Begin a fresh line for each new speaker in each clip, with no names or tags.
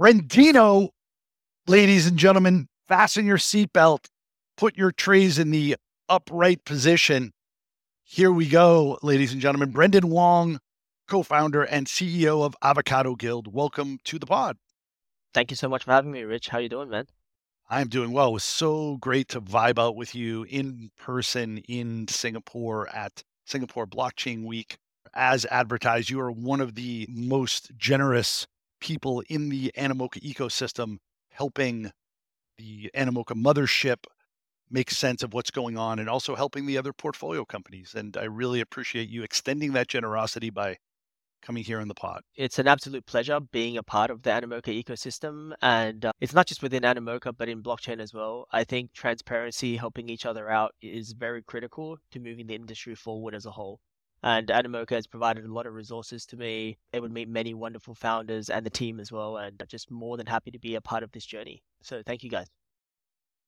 Brendino, ladies and gentlemen, fasten your seatbelt, put your trays in the upright position. Here we go, ladies and gentlemen. Brendan Wong, co founder and CEO of Avocado Guild. Welcome to the pod.
Thank you so much for having me, Rich. How you doing, man?
I'm doing well. It was so great to vibe out with you in person in Singapore at Singapore Blockchain Week. As advertised, you are one of the most generous people in the Animoca ecosystem, helping the Animoca mothership make sense of what's going on and also helping the other portfolio companies. And I really appreciate you extending that generosity by coming here on the pod.
It's an absolute pleasure being a part of the Animoca ecosystem. And uh, it's not just within Animoca, but in blockchain as well. I think transparency, helping each other out is very critical to moving the industry forward as a whole. And Animoca has provided a lot of resources to me. Able to meet many wonderful founders and the team as well. And just more than happy to be a part of this journey. So thank you guys.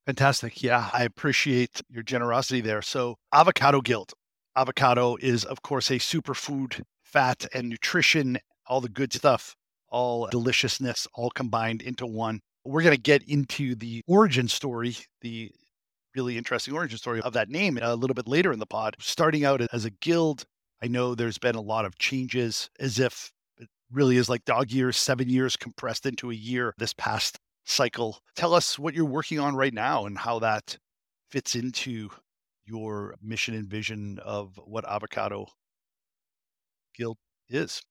Fantastic. Yeah, I appreciate your generosity there. So, Avocado Guild. Avocado is, of course, a superfood, fat and nutrition, all the good stuff, all deliciousness, all combined into one. We're going to get into the origin story, the really interesting origin story of that name uh, a little bit later in the pod. Starting out as a guild, I know there's been a lot of changes as if it really is like dog years, seven years compressed into a year this past cycle. Tell us what you're working on right now and how that fits into your mission and vision of what Avocado Guild is.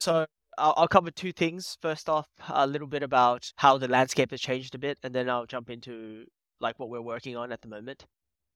So I'll, cover two things. First off, a little bit about how the landscape has changed a bit, and then I'll jump into like what we're working on at the moment.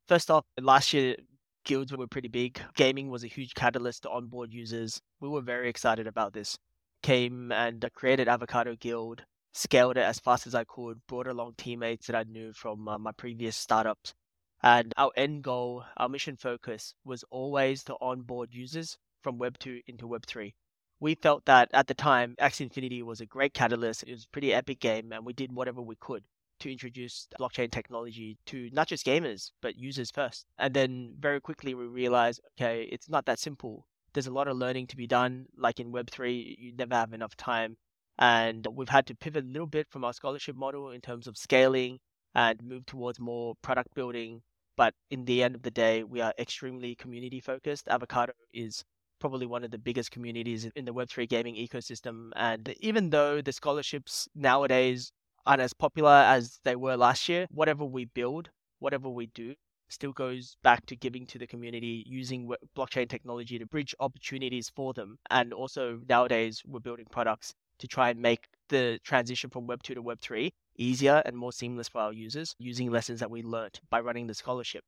First off, last year guilds were pretty big. Gaming was a huge catalyst to onboard users. We were very excited about this. Came and created Avocado Guild scaled it as fast as I could, brought along teammates that I knew from uh, my previous startups. And our end goal, our mission focus was always to onboard users from Web 2 into Web 3. We felt that at the time, Axie Infinity was a great catalyst. It was a pretty epic game, and we did whatever we could to introduce blockchain technology to not just gamers, but users first. And then very quickly we realized, okay, it's not that simple. There's a lot of learning to be done. Like in Web3, you never have enough time and we've had to pivot a little bit from our scholarship model in terms of scaling and move towards more product building. But in the end of the day, we are extremely community focused. Avocado is probably one of the biggest communities in the Web3 gaming ecosystem. And even though the scholarships nowadays aren't as popular as they were last year, whatever we build, whatever we do, still goes back to giving to the community using blockchain technology to bridge opportunities for them. And also nowadays, we're building products to try and make the transition from Web 2 to Web 3 easier and more seamless for our users using lessons that we learned by running the scholarship.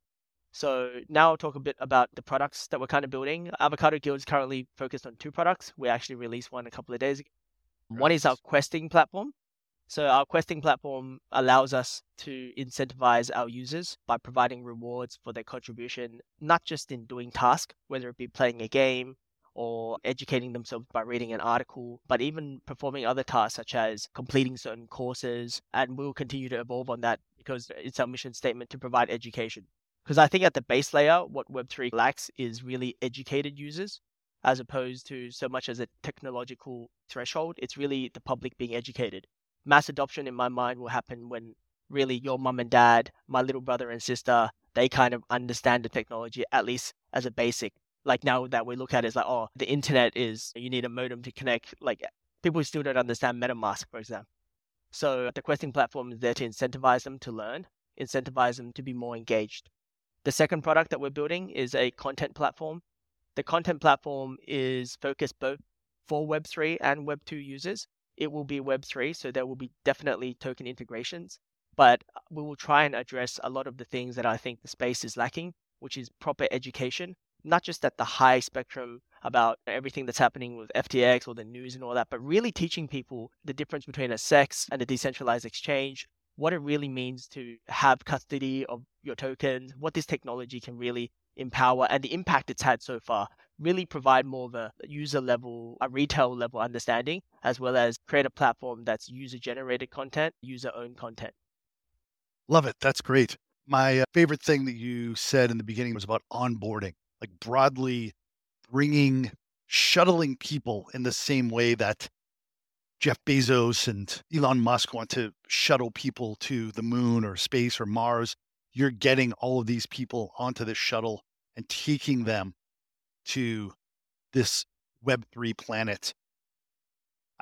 So now I'll talk a bit about the products that we're kind of building. Avocado Guild is currently focused on two products. We actually released one a couple of days ago. One is our questing platform. So our questing platform allows us to incentivize our users by providing rewards for their contribution, not just in doing tasks, whether it be playing a game, or educating themselves by reading an article, but even performing other tasks such as completing certain courses. And we'll continue to evolve on that because it's our mission statement to provide education. Because I think at the base layer, what Web3 lacks is really educated users as opposed to so much as a technological threshold. It's really the public being educated. Mass adoption, in my mind, will happen when really your mum and dad, my little brother and sister, they kind of understand the technology, at least as a basic like now that we look at it, it's like, oh, the internet is you need a modem to connect. Like people still don't understand MetaMask, for example. So the questing platform is there to incentivize them to learn, incentivize them to be more engaged. The second product that we're building is a content platform. The content platform is focused both for Web3 and Web2 users. It will be Web3, so there will be definitely token integrations, but uh, we will try and address a lot of the things that I think the space is lacking, which is proper education not just at the high spectrum about everything that's happening with FTX or the news and all that, but really teaching people the difference between a CEX and a decentralized exchange, what it really means to have custody of your tokens, what this technology can really empower, and the impact it's had so far. Really provide more of a user level, a retail level understanding, as well as create a platform that's user generated content, user owned content.
Love it. That's great. My uh, favorite thing that you said in the beginning was about onboarding like broadly bringing shuttling people in the same way that Jeff Bezos and Elon Musk want to shuttle people to the moon or space or Mars, you're getting all of these people onto this shuttle and taking them to this Web3 planet.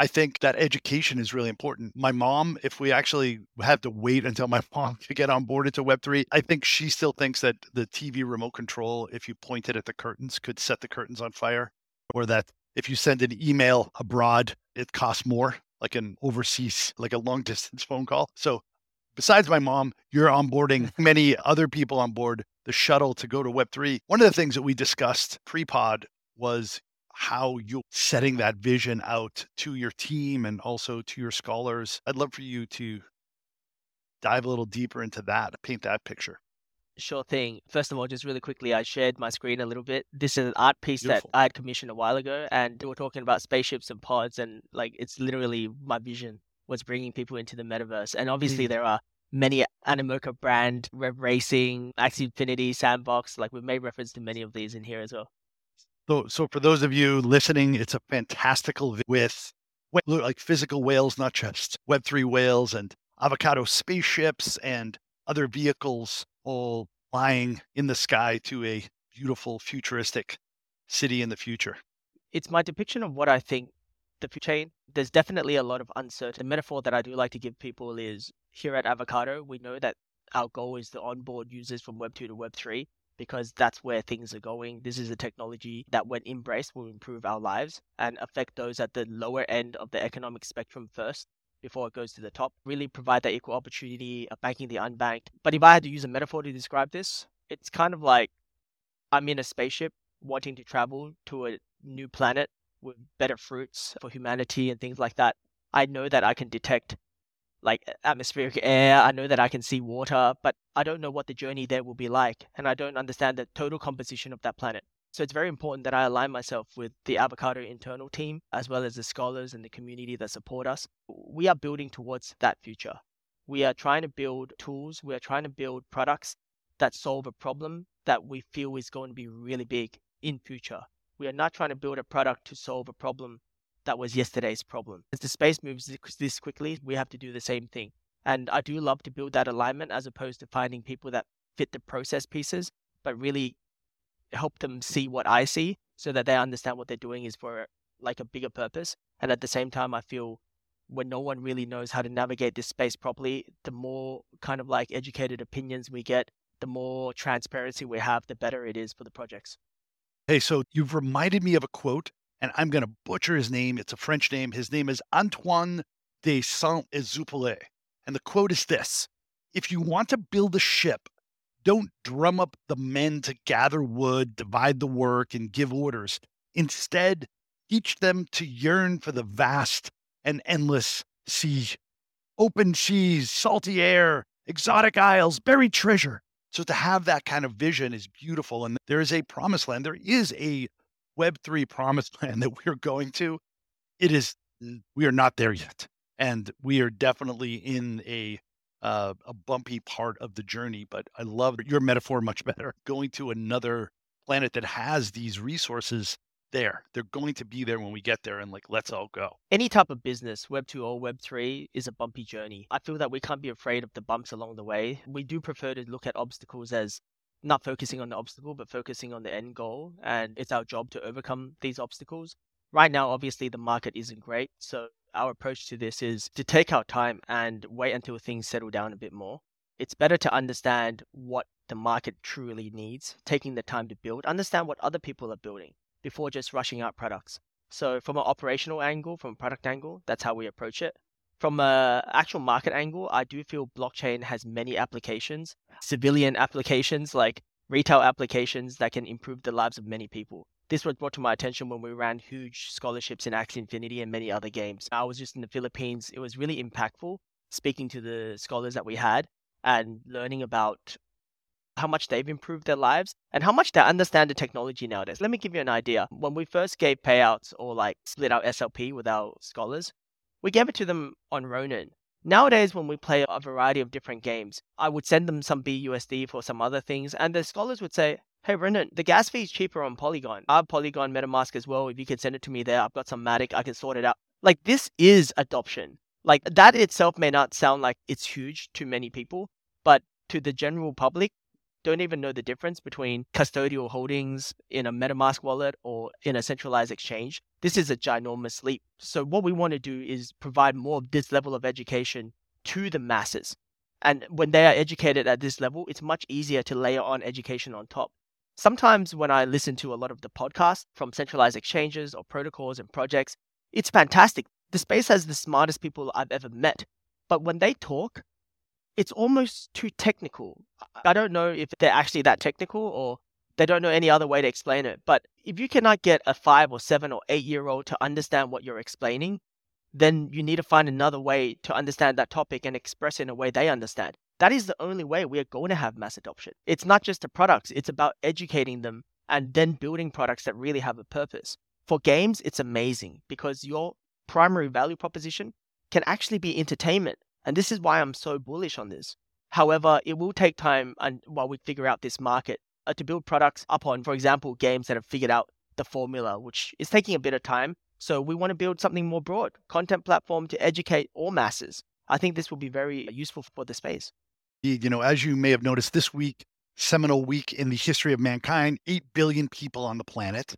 I think that education is really important. My mom, if we actually have to wait until my mom to get on board into Web3, I think she still thinks that the TV remote control, if you pointed at the curtains, could set the curtains on fire, or that if you send an email abroad, it costs more, like an overseas, like a long distance phone call. So besides my mom, you're onboarding many other people on board the shuttle to go to Web3. One of the things that we discussed pre pod was how you're setting that vision out to your team and also to your scholars. I'd love for you to dive a little deeper into that, paint that picture.
Sure thing. First of all, just really quickly, I shared my screen a little bit. This is an art piece
Beautiful.
that I had commissioned a while ago, and we were talking about spaceships and pods, and like it's literally my vision was bringing people into the metaverse. And obviously,
Mm.
there are many Animoca brand, REVV Racing, Axie Infinity, Sandbox. Like we've made reference to many of these in here as well.
So, so for those of you listening, it's a fantastical with like physical whales, not just Web3 whales and avocado spaceships and other vehicles all flying in the sky to a beautiful futuristic city in the future.
it's my depiction of what I think the future. There's definitely a lot of uncertainty. The metaphor that I do like to give people is here at Avocado, we know that our goal is to onboard users from Web 2 to Web 3 because that's where things are going. This is a technology that, when embraced, will improve our lives and affect those at the lower end of the economic spectrum first before it goes to the top. Really provide that equal opportunity of banking the unbanked. But if I had to use a metaphor to describe this, it's kind of like I'm in a spaceship wanting to travel to a new planet with better fruits for humanity and things like that. I know that I can detect like atmospheric air, I know that I can see water, but I don't know what the journey there will be like, and I don't understand the total composition of that planet. So it's very important that I align myself with the Avocado internal team, as well as the scholars and the community that support us. We are building towards that future. We are trying to build tools, we are trying to build products that solve a problem that we feel is going to be really big in future. We are not trying to build a product to solve a problem that was yesterday's problem. As the space moves this- quickly, we have to do the same thing. And I do love to build that alignment as opposed to finding people that fit the process pieces, but really help them see what I see so that they understand what they're doing is for like a bigger purpose. And at the same time, I feel when no one really knows how to navigate this space properly, the more kind of like educated opinions we get, the more transparency we have, the better it is for the projects.
Hey, so you've reminded me of a quote, and I'm going to butcher his name. It's a French name. His name is Antoine de Saint Exupéry. And the quote is this If you want to build a ship, don't drum up the men to gather wood, divide the work, and give orders. Instead, teach them to yearn for the vast and endless sea. Open seas, salty air, exotic isles, buried treasure. So to have that kind of vision is beautiful. And there is a promised land. There is a Web3 promised land that we're going to. It is, we are not there yet. And we are definitely in a uh, a bumpy part of the journey. But I love your metaphor much better. Going to another planet that has these resources there. They're going to be there when we get there and like let's all go.
Any type of business, Web 2 or Web 3, is a bumpy journey. I feel that we can't be afraid of the bumps along the way. We do prefer to look at obstacles as not focusing on the obstacle, but focusing on the end goal. And it's our job to overcome these obstacles. Right now, obviously, the market isn't great. So our approach to this is to take our time and wait until things settle down a bit more. It's better to understand what the market truly needs, taking the time to build, understand what other people are building before just rushing out products. So from an operational angle, from a product angle, that's how we approach it. From an actual market angle, I do feel blockchain has many applications, civilian applications like retail applications that can improve the lives of many people. This was brought to my attention when we ran huge scholarships in Axie Infinity and many other games. I was just in the Philippines. It was really impactful speaking to the scholars that we had and learning about how much they've improved their lives and how much they understand the technology nowadays. Let me give you an idea. When we first gave payouts or like split out SLP with our scholars, we gave it to them on Ronin. Nowadays, when we play a variety of different games, I would send them some BUSD for some other things, and the scholars would say, Hey Brendan, the gas fee is cheaper on Polygon. I have Polygon MetaMask as well. If you could send it to me there, I've got some Matic, I can sort it out. Like this is adoption. Like that itself may not sound like it's huge to many people, but to the general public, don't even know the difference between custodial holdings in a MetaMask wallet or in a centralized exchange. This is a ginormous leap. So what we want to do is provide more of this level of education to the masses. And when they are educated at this level, it's much easier to layer on education on top. Sometimes when I listen to a lot of the podcasts from centralized exchanges or protocols and projects, it's fantastic. The space has the smartest people I've ever met. But when they talk, it's almost too technical. I don't know if they're actually that technical or they don't know any other way to explain it. But if you cannot get a five or seven or eight year old to understand what you're explaining, then you need to find another way to understand that topic and express it in a way they understand. That is the only way we are going to have mass adoption. It's not just the products, it's about educating them and then building products that really have a purpose. For games, it's amazing because your primary value proposition can actually be entertainment. And this is why I'm so bullish on this. However, it will take time and while we figure out this market uh, to build products upon, for example, games that have figured out the formula, which is taking a bit of time. So we want to build something more broad, content platform to educate all masses. I think this will be very useful for the space.
You know, as you may have noticed this week, seminal week in the history of mankind, 8 billion people on the planet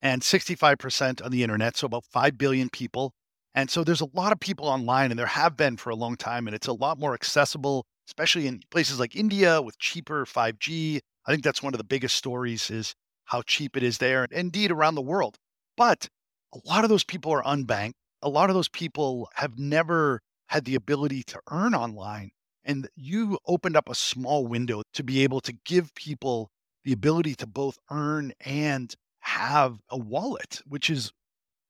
and 65% on the internet, so about 5 billion people. And so there's a lot of people online, and there have been for a long time, and it's a lot more accessible, especially in places like India with cheaper 5G. I think that's one of the biggest stories is how cheap it is there, and indeed around the world. But a lot of those people are unbanked. A lot of those people have never had the ability to earn online. And you opened up a small window to be able to give people the ability to both earn and have a wallet, which is,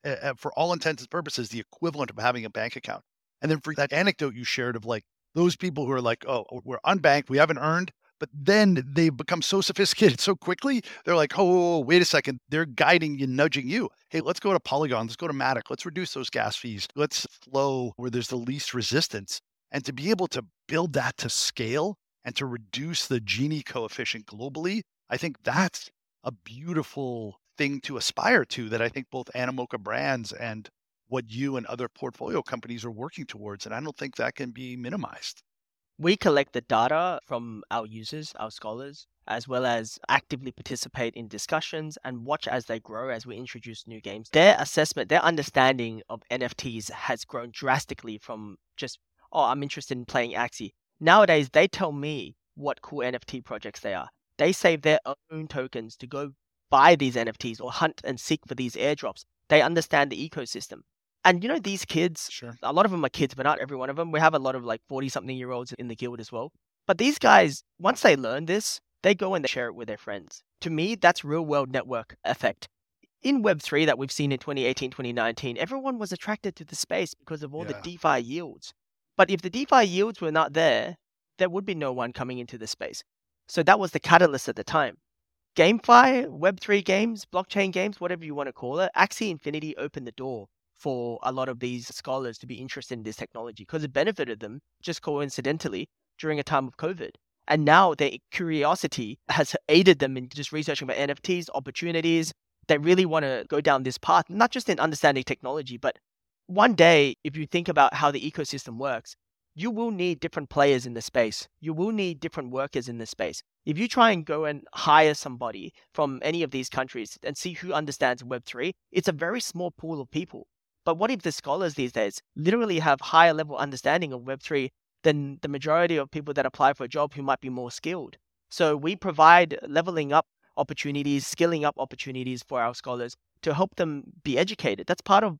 uh, for all intents and purposes, the equivalent of having a bank account. And then for that anecdote you shared of like those people who are like, oh, we're unbanked, we haven't earned, but then they become so sophisticated so quickly. They're like, oh, wait a second. They're guiding you, nudging you. Hey, let's go to Polygon. Let's go to Matic. Let's reduce those gas fees. Let's flow where there's the least resistance. And to be able to build that to scale and to reduce the Gini coefficient globally, I think that's a beautiful thing to aspire to that I think both Animoca brands and what you and other portfolio companies are working towards. And I don't think that can be minimized.
We collect the data from our users, our scholars, as well as actively participate in discussions and watch as they grow as we introduce new games. Their assessment, their understanding of NFTs has grown drastically from just, oh, I'm interested in playing Axie. Nowadays, they tell me what cool NFT projects they are. They save their own tokens to go buy these NFTs or hunt and seek for these airdrops. They understand the ecosystem. And you know, these kids,
sure.
a lot of them are kids, but not every one of them. We have a lot of like 40 something year olds in the guild as well. But these guys, once they learn this, they go and they share it with their friends. To me, that's real world network effect. In Web3 that we've seen in 2018, 2019, everyone was attracted to the space because of all yeah. the DeFi yields. But if the DeFi yields were not there, there would be no one coming into the space. So that was the catalyst at the time. GameFi, Web3 games, blockchain games, whatever you want to call it, Axie Infinity opened the door for a lot of these scholars to be interested in this technology because it benefited them just coincidentally during a time of COVID. And now their curiosity has aided them in just researching about NFTs, opportunities. They really want to go down this path, not just in understanding technology, but one day, if you think about how the ecosystem works, you will need different players in the space. You will need different workers in the space. If you try and go and hire somebody from any of these countries and see who understands Web3, it's a very small pool of people. But what if the scholars these days literally have higher level understanding of Web3 than the majority of people that apply for a job who might be more skilled? So we provide leveling up opportunities, skilling up opportunities for our scholars to help them be educated. That's part of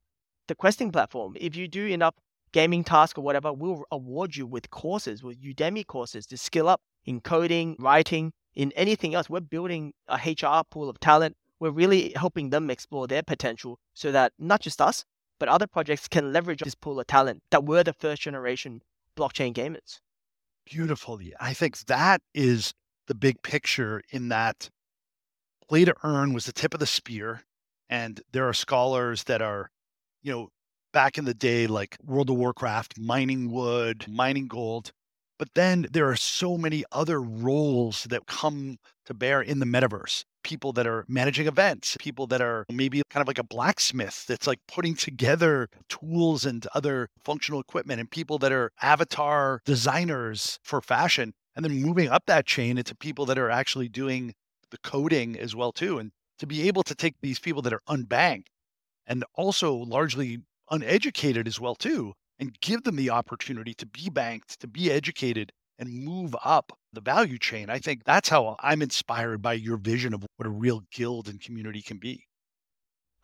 the questing platform. If you do enough gaming task or whatever, we'll award you with courses, with Udemy courses to skill up in coding, writing, in anything else. We're building a HR pool of talent. We're really helping them explore their potential so that not just us, but other projects can leverage this pool of talent that were the first generation blockchain gamers.
Beautiful. I think that is the big picture in that play to earn was the tip of the spear. And there are scholars that are, you know, back in the day, like World of Warcraft, mining wood, mining gold. But then there are so many other roles that come to bear in the metaverse. people that are managing events, people that are maybe kind of like a blacksmith that's like putting together tools and other functional equipment, and people that are avatar designers for fashion. And then moving up that chain into people that are actually doing the coding as well too and to be able to take these people that are unbanked and also largely uneducated as well too and give them the opportunity to be banked to be educated and move up the value chain i think that's how i'm inspired by your vision of what a real guild and community can be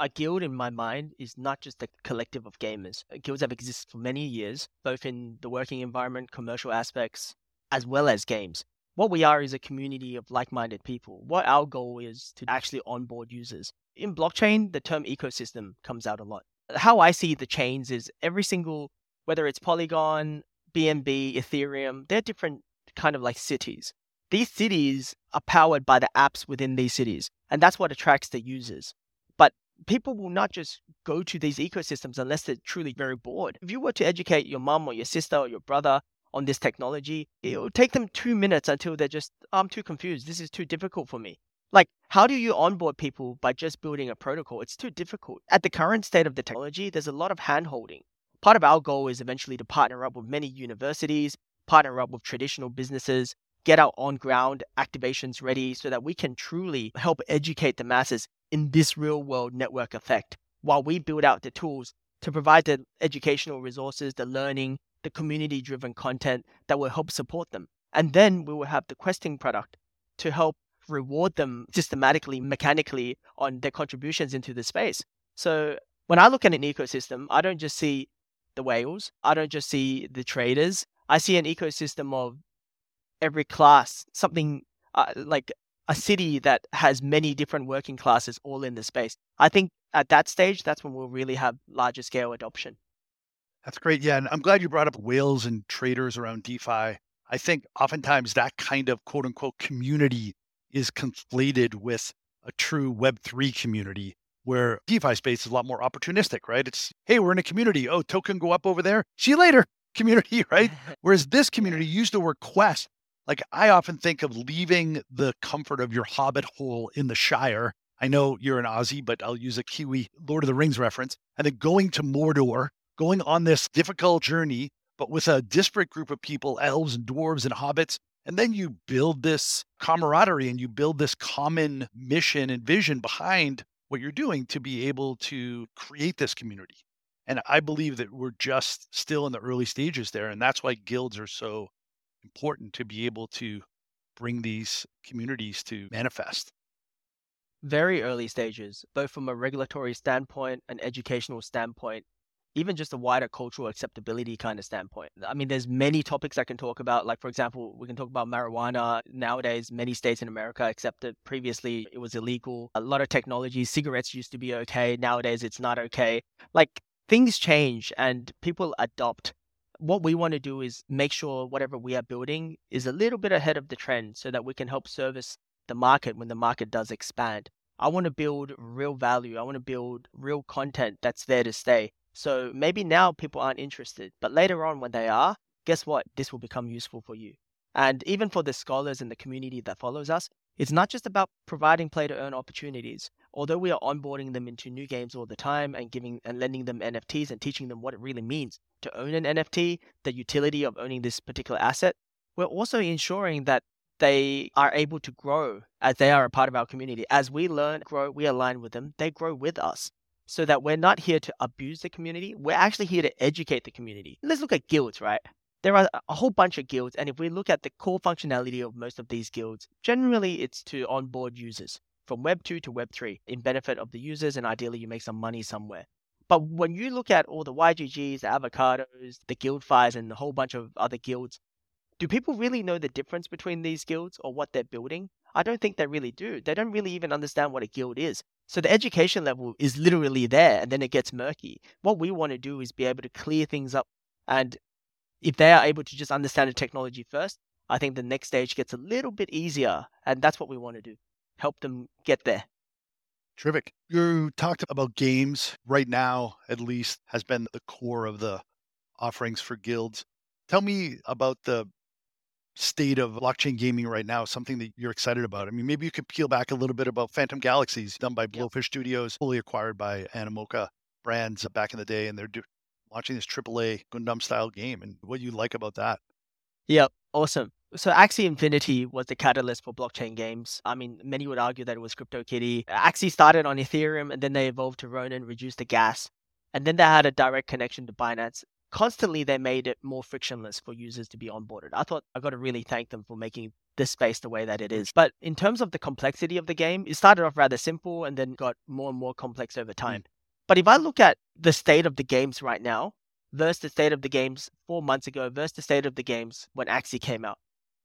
a guild in my mind is not just a collective of gamers. Guilds have existed for many years, both in the working environment, commercial aspects, as well as games what we are is a community of like-minded people. What our goal is to actually onboard users. In blockchain, the term ecosystem comes out a lot. How I see the chains is every single, whether it's Polygon, BNB, Ethereum, they're different kind of like cities. These cities are powered by the apps within these cities, and that's what attracts the users. But people will not just go to these ecosystems unless they're truly very bored. If you were to educate your mom or your sister or your brother on this technology, it'll take them two minutes until they're just, I'm too confused. This is too difficult for me. Like, how do you onboard people by just building a protocol? It's too difficult. At the current state of the technology, there's a lot of hand holding. Part of our goal is eventually to partner up with many universities, partner up with traditional businesses, get our on ground activations ready so that we can truly help educate the masses in this real world network effect while we build out the tools to provide the educational resources, the learning, the community driven content that will help support them. And then we will have the questing product to help reward them systematically, mechanically on their contributions into the space. So when I look at an ecosystem, I don't just see the whales, I don't just see the traders, I see an ecosystem of every class, something uh, like a city that has many different working classes all in the space. I think at that stage, that's when we'll really have larger scale adoption.
That's great. Yeah. And I'm glad you brought up whales and traders around DeFi. I think oftentimes that kind of quote unquote community is conflated with a true Web3 community where DeFi space is a lot more opportunistic, right? It's, hey, we're in a community. Oh, token go up over there. See you later, community, right? Whereas this community used the word quest. Like I often think of leaving the comfort of your hobbit hole in the Shire. I know you're an Aussie, but I'll use a Kiwi Lord of the Rings reference. And then going to Mordor going on this difficult journey, but with a disparate group of people, elves and dwarves and hobbits. And then you build this camaraderie and you build this common mission and vision behind what you're doing to be able to create this community. And I believe that we're just still in the early stages there. And that's why guilds are so important to be able to bring these communities to manifest.
Very early stages, both from a regulatory standpoint, and educational standpoint, even just a wider cultural acceptability kind of standpoint. I mean, there's many topics I can talk about. Like, for example, we can talk about marijuana. Nowadays, many states in America accept it. Previously, it was illegal. A lot of technology, cigarettes used to be okay. Nowadays, it's not okay. Like, things change and people adopt. What we want to do is make sure whatever we are building is a little bit ahead of the trend so that we can help service the market when the market does expand. I want to build real value. I want to build real content that's there to stay. So maybe now people aren't interested, but later on when they are, guess what? This will become useful for you. And even for the scholars and the community that follows us, it's not just about providing play to earn opportunities. Although we are onboarding them into new games all the time and giving and lending them NFTs and teaching them what it really means to own an NFT, the utility of owning this particular asset, we're also ensuring that they are able to grow as they are a part of our community. As we learn, grow, we align with them, they grow with us so that we're not here to abuse the community. We're actually here to educate the community. Let's look at guilds, right? There are a whole bunch of guilds, and if we look at the core functionality of most of these guilds, generally it's to onboard users from Web 2 to Web 3 in benefit of the users, and ideally you make some money somewhere. But when you look at all the YGGs, the avocados, the GuildFis, and a whole bunch of other guilds, do people really know the difference between these guilds or what they're building? I don't think they really do. They don't really even understand what a guild is. So the education level is literally there and then it gets murky. What we want to do is be able to clear things up. And if they are able to just understand the technology first, I think the next stage gets a little bit easier. And that's what we want to do help them get there.
Terrific. You talked about games right now, at least, has been the core of the offerings for guilds. Tell me about the state of blockchain gaming right now, something that you're excited about? I mean, maybe you could peel back a little bit about Phantom Galaxies, done by Blowfish yep. Studios, fully acquired by Animoca brands back in the day, and they're do- launching this AAA Gundam style game. And what you like about that?
Yep, awesome. So Axie Infinity was the catalyst for blockchain games. I mean, many would argue that it was CryptoKitty. Axie started on Ethereum and then they evolved to Ronin, reduced the gas, and then they had a direct connection to Binance. Constantly, they made it more frictionless for users to be onboarded. I thought I got to really thank them for making this space the way that it is. But in terms of the complexity of the game, it started off rather simple and then got more and more complex over time. Mm. But if I look at the state of the games right now versus the state of the games four months ago versus the state of the games when Axie came out,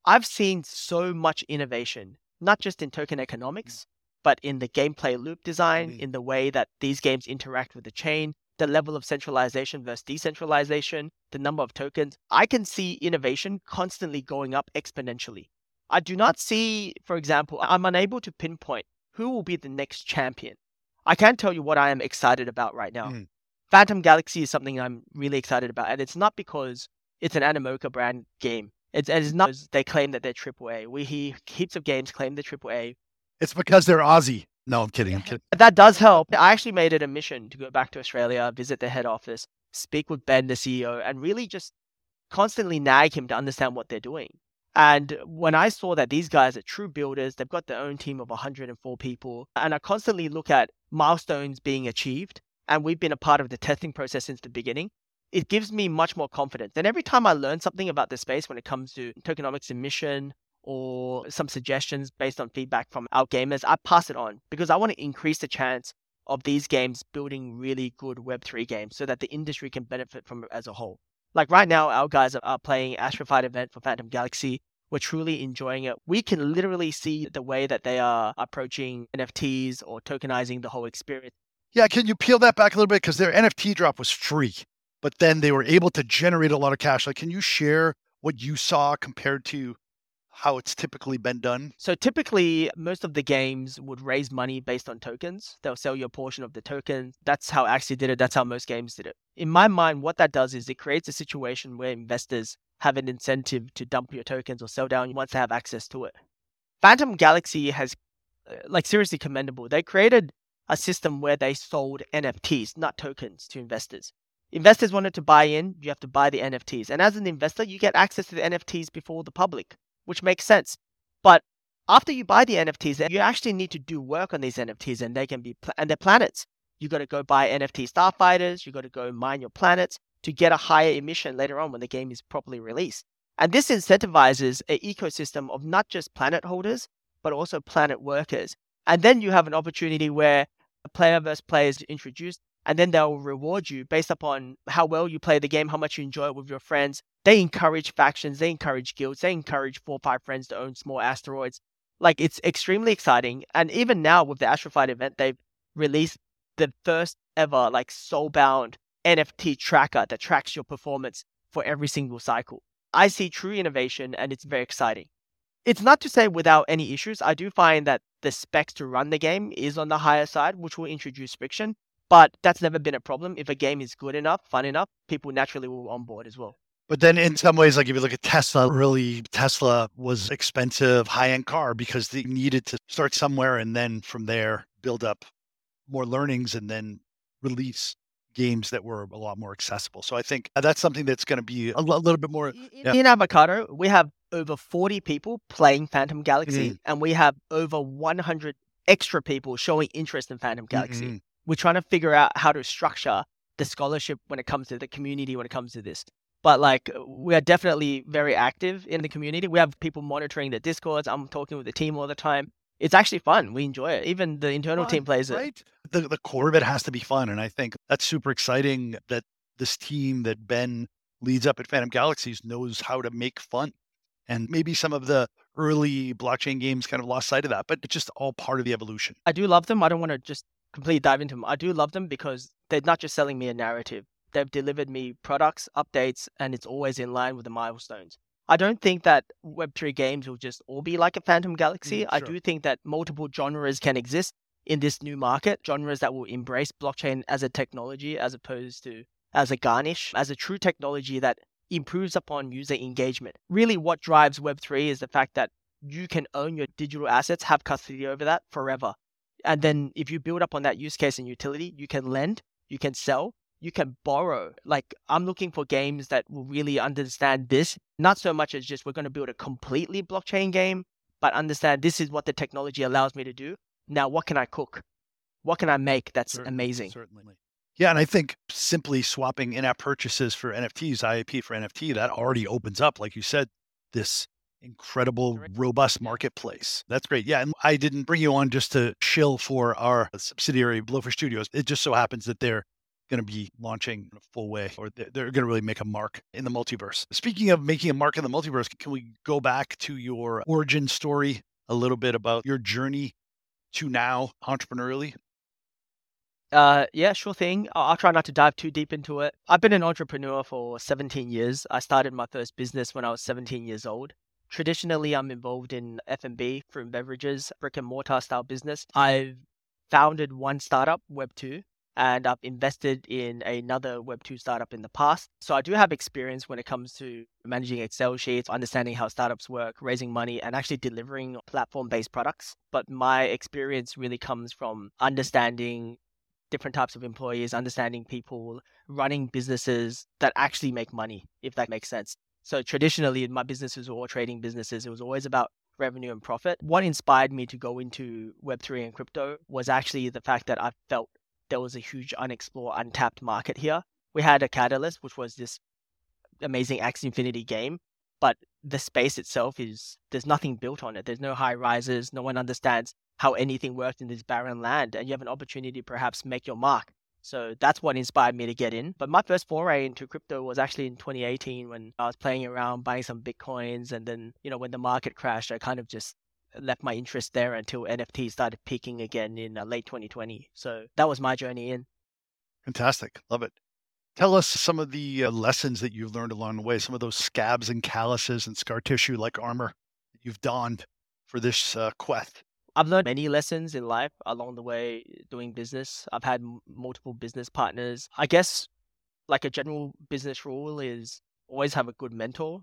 I've seen so much innovation, not just in token economics, but in the gameplay loop design, mm-hmm. in the way that these games interact with the chain, the level of centralization versus decentralization, the number of tokens. I can see innovation constantly going up exponentially. I do not see, for example, I'm unable to pinpoint who will be the next champion. I can tell you what I am excited about right now. Mm. Phantom Galaxy is something I'm really excited about, and it's not because it's an Animoca brand game. It's, it's not they claim that they're AAA. We hear heaps of games claim they're AAA.
It's because they're Aussie. No, I'm kidding. I'm kidding.
That does help. I actually made it a mission to go back to Australia, visit the head office, speak with Ben, the CEO, and really just constantly nag him to understand what they're doing. And when I saw that these guys are true builders, they've got their own team of 104 people, and I constantly look at milestones being achieved, and we've been a part of the testing process since the beginning it gives me much more confidence. And every time I learn something about the space when it comes to tokenomics emission or some suggestions based on feedback from our gamers, I pass it on because I want to increase the chance of these games building really good Web3 games so that the industry can benefit from it as a whole. Like right now, our guys are playing Astrafite event for Phantom Galaxy. We're truly enjoying it. We can literally see the way that they are approaching NFTs or tokenizing the whole experience.
Yeah, can you peel that back a little bit? Because their NFT drop was free but then they were able to generate a lot of cash. Like, can you share what you saw compared to how it's typically been done?
So typically, most of the games would raise money based on tokens. They'll sell you a portion of the token. That's how Axie did it. That's how most games did it. In my mind, what that does is it creates a situation where investors have an incentive to dump your tokens or sell down once they have access to it. Phantom Galaxy has, uh, like, seriously commendable. They created a system where they sold NFTs, not tokens, to investors investors wanted to buy in, you have to buy the NFTs. And as an investor, you get access to the NFTs before the public, which makes sense. But after you buy the NFTs, you actually need to do work on these NFTs, and they can be and they're planets. You got to go buy NFT starfighters. You got to go mine your planets to get a higher emission later on when the game is properly released. And this incentivizes an ecosystem of not just planet holders, but also planet workers. And then you have an opportunity where a player versus player is introduced and then they'll reward you based upon how well you play the game, how much you enjoy it with your friends. They encourage factions, they encourage guilds, they encourage four five friends to own small asteroids. Like it's extremely exciting. And even now with the Astrafite event, they've released the first ever like soulbound NFT tracker that tracks your performance for every single cycle. I see true innovation and it's very exciting. It's not to say without any issues. I do find that the specs to run the game is on the higher side, which will introduce friction. But that's never been a problem. If a game is good enough, fun enough, people naturally will on board as well.
But then in some ways, like if you look at Tesla, really Tesla was expensive high-end car because they needed to start somewhere and then from there build up more learnings and then release games that were a lot more accessible. So I think that's something that's going to be a, little bit more.
In, yeah. in Avocado, we have over 40 people playing Phantom Galaxy, mm and we have over 100 extra people showing interest in Phantom Galaxy. Mm-hmm we're trying to figure out how to structure the scholarship when it comes to the community when it comes to this but like we are definitely very active in the community. We have people monitoring the discords. I'm talking with the team all the time. It's actually fun. We enjoy it. Even the internal fun, team plays it. right?
The, the core of it has to be fun and i think that's super exciting that this team that ben leads up at phantom galaxies knows how to make fun. And maybe some of the early blockchain games kind of lost sight of that but it's just all part of the evolution.
I do love them. I don't want to just completely dive into them. I do love them because they're not just selling me a narrative. They've delivered me products, updates, and it's always in line with the milestones. I don't think that Web3 games will just all be like a Phantom Galaxy. Mm, sure. I do think that multiple genres can exist in this new market, genres that will embrace blockchain as a technology as opposed to as a garnish, as a true technology that improves upon user engagement. Really, what drives Web3 is the fact that you can own your digital assets, have custody over that forever. And then if you build up on that use case and utility, you can lend, you can sell, you can borrow. Like I'm looking for games that will really understand this, not so much as just we're going to build a completely blockchain game, but understand this is what the technology allows me to do. Now, what can I cook? What can I make that's
Certainly,
amazing?
Certainly. Yeah, and I think simply swapping in-app purchases for NFTs, IAP for NFT, that already opens up, like you said, this incredible, robust marketplace. That's great. Yeah. And I didn't bring you on just to shill for our subsidiary, Blowfish Studios. It just so happens that they're going to be launching in a full way, or they're going to really make a mark in the multiverse. Speaking of making a mark in the multiverse, can we go back to your origin story a little bit about your journey to now entrepreneurially?
Uh, yeah, sure thing. I'll, I'll try not to dive too deep into it. I've been an entrepreneur for 17 years. I started my first business when I was 17 years old. Traditionally, I'm involved in F&B, fruit and beverages, brick and mortar style business. I've founded one startup, Web2, and I've invested in another Web2 startup in the past. So I do have experience when it comes to managing Excel sheets, understanding how startups work, raising money, and actually delivering platform based products. But my experience really comes from understanding different types of employees, understanding people, running businesses that actually make money, if that makes sense. So traditionally, my businesses were all trading businesses. It was always about revenue and profit. What inspired me to go into Web3 and crypto was actually the fact that I felt there was a huge unexplored, untapped market here. We had a catalyst, which was this amazing Axie Infinity game, but the space itself is there's nothing built on it. There's no high rises. No one understands how anything works in this barren land, and you have an opportunity to perhaps make your mark. So that's what inspired me to get in. But my first foray into crypto was actually in 2018 when I was playing around buying some bitcoins. And then, you know, when the market crashed, I kind of just left my interest there until NFT started peaking again in uh, late 2020. So that was my journey in.
Fantastic. Love it. Tell us some of the uh, lessons that you've learned along the way, some of those scabs and calluses and scar tissue like armor that you've donned for this uh, quest.
I've learned many lessons in life along the way doing business. I've had m- multiple business partners. I guess like a general business rule is always have a good mentor.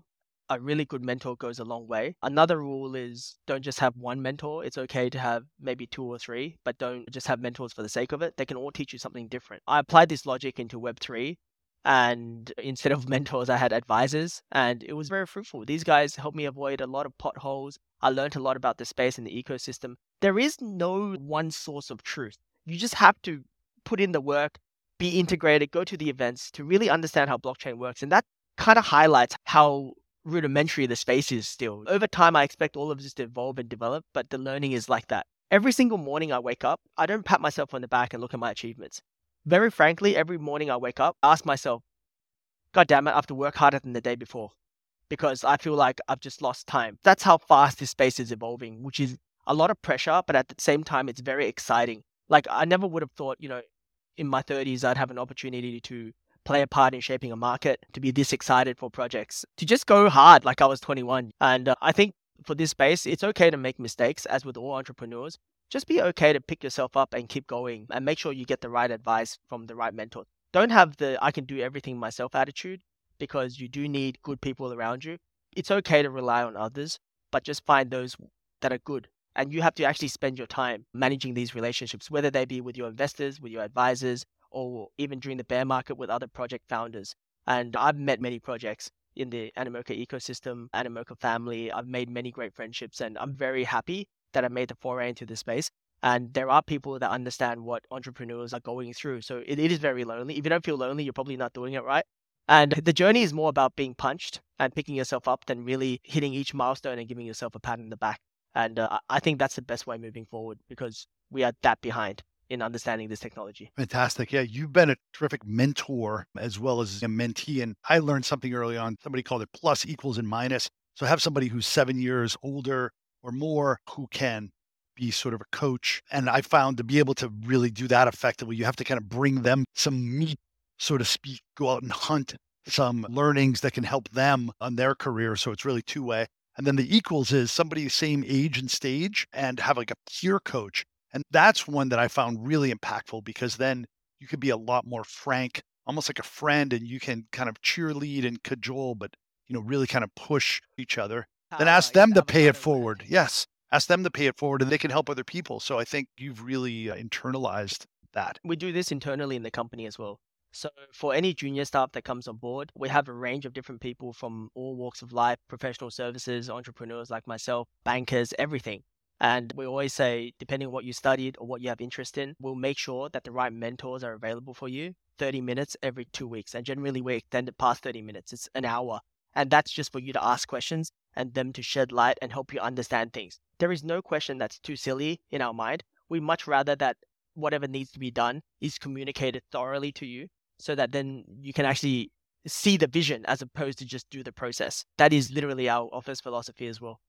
A really good mentor goes a long way. Another rule is don't just have one mentor. It's okay to have maybe two or three, but don't just have mentors for the sake of it. They can all teach you something different. I applied this logic into Web3 and instead of mentors, I had advisors, and it was very fruitful. These guys helped me avoid a lot of potholes. I learned a lot about the space and the ecosystem. There is no one source of truth. You just have to put in the work, be integrated, go to the events to really understand how blockchain works. And that kind of highlights how rudimentary the space is still. Over time, I expect all of this to evolve and develop, but the learning is like that. Every single morning I wake up, I don't pat myself on the back and look at my achievements very frankly, every morning I wake up, I ask myself, God damn it, I have to work harder than the day before because I feel like I've just lost time. That's how fast this space is evolving, which is a lot of pressure, but at the same time, it's very exciting. Like, I never would have thought, you know, in my 30s, I'd have an opportunity to play a part in shaping a market, to be this excited for projects, to just go hard like I was 21. And uh, I think for this space, it's okay to make mistakes, as with all entrepreneurs, just be okay to pick yourself up and keep going and make sure you get the right advice from the right mentor. Don't have the I can do everything myself attitude because you do need good people around you. It's okay to rely on others, but just find those that are good. And you have to actually spend your time managing these relationships, whether they be with your investors, with your advisors, or even during the bear market with other project founders. And I've met many projects in the Animoca ecosystem, Animoca family. I've made many great friendships, and I'm very happy that I made the foray into this space. And there are people that understand what entrepreneurs are going through. So it, it is very lonely. If you don't feel lonely, you're probably not doing it right. And the journey is more about being punched and picking yourself up than really hitting each milestone and giving yourself a pat in the back. And uh, I think that's the best way moving forward because we are that behind in understanding this technology.
Fantastic. Yeah, you've been a terrific mentor as well as a mentee. And I learned something early on. Somebody called it plus equals and minus. So have somebody who's seven years older or more who can be sort of a coach. And I found to be able to really do that effectively, you have to kind of bring them some meat, so to speak, go out and hunt some learnings that can help them on their career. So it's really two way. And then the equals is somebody same age and stage and have like a peer coach. And that's one that I found really impactful because then you could be a lot more frank almost like a friend and you can kind of cheerlead and cajole, but you know, really kind of push each other, then ask them to pay it forward. Yes. Ask them to pay it forward and they can help other people. So I think you've really uh, internalized that.
We do this internally in the company as well. So for any junior staff that comes on board, we have a range of different people from all walks of life, professional services, entrepreneurs like myself, bankers, everything. And we always say, depending on what you studied or what you have interest in, we'll make sure that the right mentors are available for you 30 minutes every two weeks. And generally, we extend it past 30 minutes, it's an hour. And that's just for you to ask questions and them to shed light and help you understand things. There is no question that's too silly in our mind. We much rather that whatever needs to be done is communicated thoroughly to you so that then you can actually see the vision as opposed to just do the process. That is literally our office philosophy as well.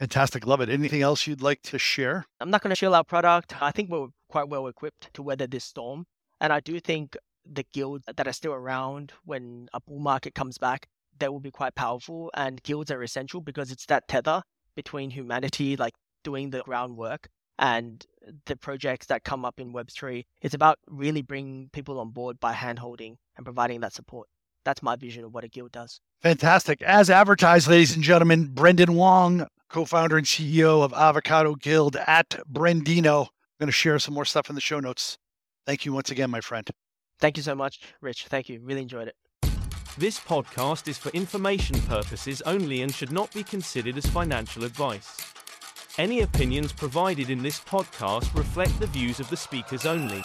Fantastic. Love it. Anything else you'd like to share?
I'm not going to shill our product. I think we're quite well equipped to weather this storm. And I do think the guilds that are still around when a bull market comes back, they will be quite powerful. And guilds are essential because it's that tether between humanity, like doing the groundwork, and the projects that come up in Web3. It's about really bringing people on board by handholding and providing that support. That's my vision of what a guild does.
Fantastic. As advertised, ladies and gentlemen, Brendan Wong, co founder and CEO of Avocado Guild at Brendino. I'm going to share some more stuff in the show notes. Thank you once again, my friend.
Thank you so much, Rich. Thank you. Really enjoyed it.
This podcast is for information purposes only and should not be considered as financial advice. Any opinions provided in this podcast reflect the views of the speakers only.